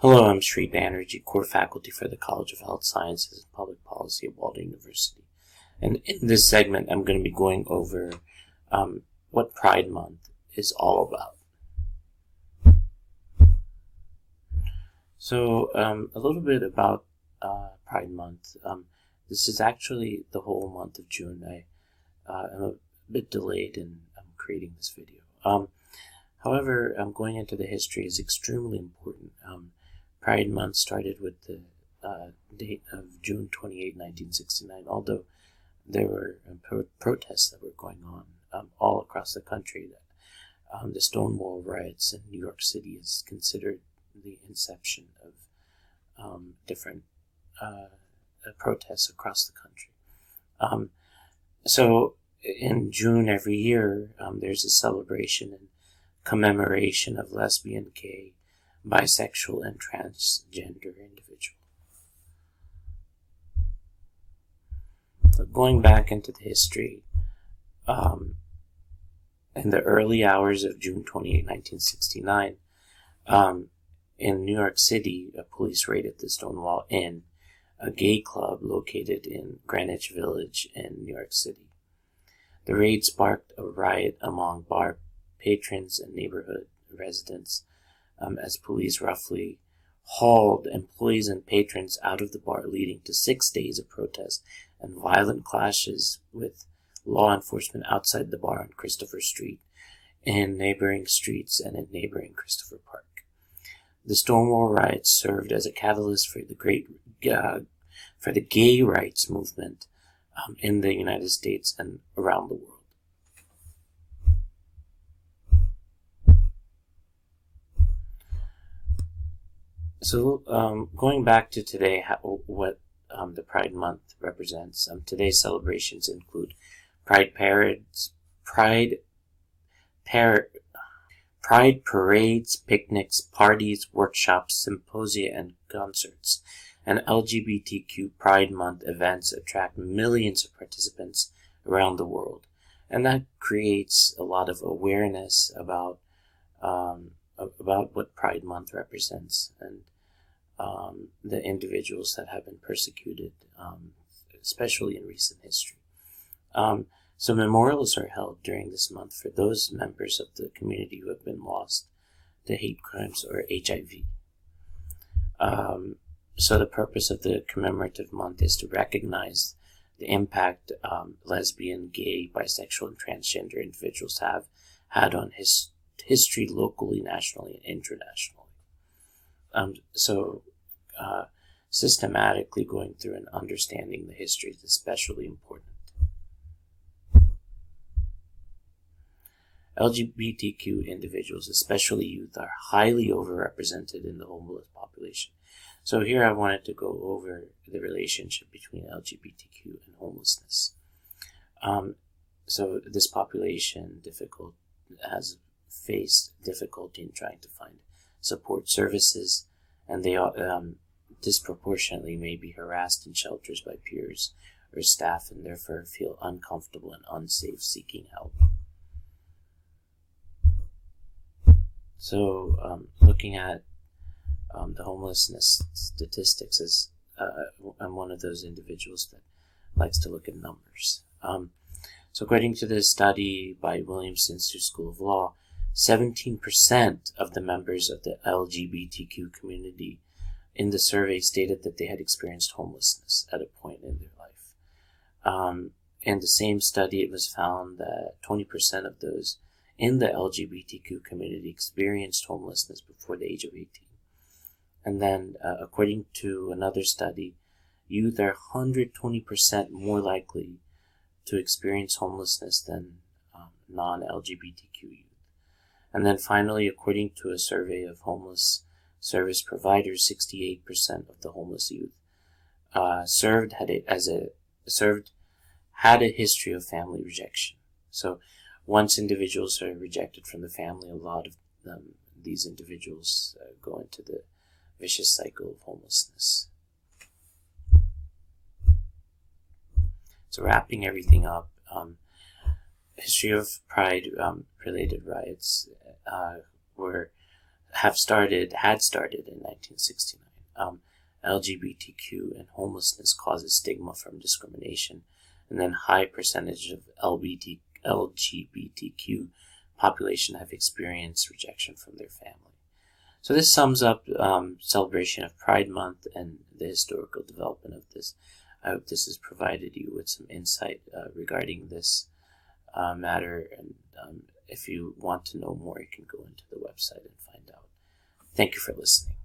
Hello, I'm Sri Banerjee, core faculty for the College of Health Sciences and Public Policy at Walden University. And in this segment, I'm going to be going over um, what Pride Month is all about. So, um, a little bit about uh, Pride Month. Um, this is actually the whole month of June. I uh, am a bit delayed in um, creating this video. Um, however, um, going into the history is extremely important. Um, Pride Month started with the uh, date of June 28, 1969, although there were um, pro- protests that were going on um, all across the country. That um, the Stonewall riots in New York City is considered the inception of um, different uh, uh, protests across the country. Um, so in June every year, um, there's a celebration and commemoration of lesbian, gay, bisexual, and transgender individuals. So going back into the history, um, in the early hours of June 28, 1969, um, in New York City, a police raided the Stonewall Inn, a gay club located in Greenwich Village in New York City. The raid sparked a riot among bar patrons and neighborhood residents um, as police roughly hauled employees and patrons out of the bar, leading to six days of protests and violent clashes with law enforcement outside the bar on Christopher Street, in neighboring streets, and in neighboring Christopher Park. The Stonewall riots served as a catalyst for the great uh, for the gay rights movement um, in the United States and around the world. So, um, going back to today, how, what um, the Pride Month represents. Um, today's celebrations include Pride parades, Pride par- Pride parades, picnics, parties, workshops, symposia, and concerts. And LGBTQ Pride Month events attract millions of participants around the world, and that creates a lot of awareness about um, about what Pride Month represents and um, the individuals that have been persecuted, um, especially in recent history. Um, so memorials are held during this month for those members of the community who have been lost to hate crimes or HIV. Um, so the purpose of the commemorative month is to recognize the impact um, lesbian, gay, bisexual, and transgender individuals have had on his history locally, nationally, and internationally. Um, so, uh, systematically going through and understanding the history is especially important. LGBTQ individuals, especially youth, are highly overrepresented in the homeless population. So here I wanted to go over the relationship between LGBTQ and homelessness. Um, so this population difficult has faced difficulty in trying to find support services, and they um, disproportionately may be harassed in shelters by peers or staff, and therefore feel uncomfortable and unsafe seeking help. So, um, looking at um, the homelessness statistics, is uh, I'm one of those individuals that likes to look at numbers. Um, so, according to this study by Williams Institute School of Law, 17% of the members of the LGBTQ community in the survey stated that they had experienced homelessness at a point in their life. Um, in the same study, it was found that 20% of those in the LGBTQ community experienced homelessness before the age of 18. And then, uh, according to another study, youth are 120% more likely to experience homelessness than um, non LGBTQ youth. And then finally, according to a survey of homeless service providers, 68% of the homeless youth uh, served had it as a served had a history of family rejection. So once individuals are rejected from the family, a lot of them, these individuals uh, go into the vicious cycle of homelessness. So wrapping everything up, um, history of pride um, related riots uh, were have started had started in 1969. Um, LGBTQ and homelessness causes stigma from discrimination, and then high percentage of LGBTQ population have experienced rejection from their family. So this sums up um, celebration of Pride Month and the historical development of this. I hope this has provided you with some insight uh, regarding this uh, matter. And um, if you want to know more, you can go into the website and find out. Thank you for listening.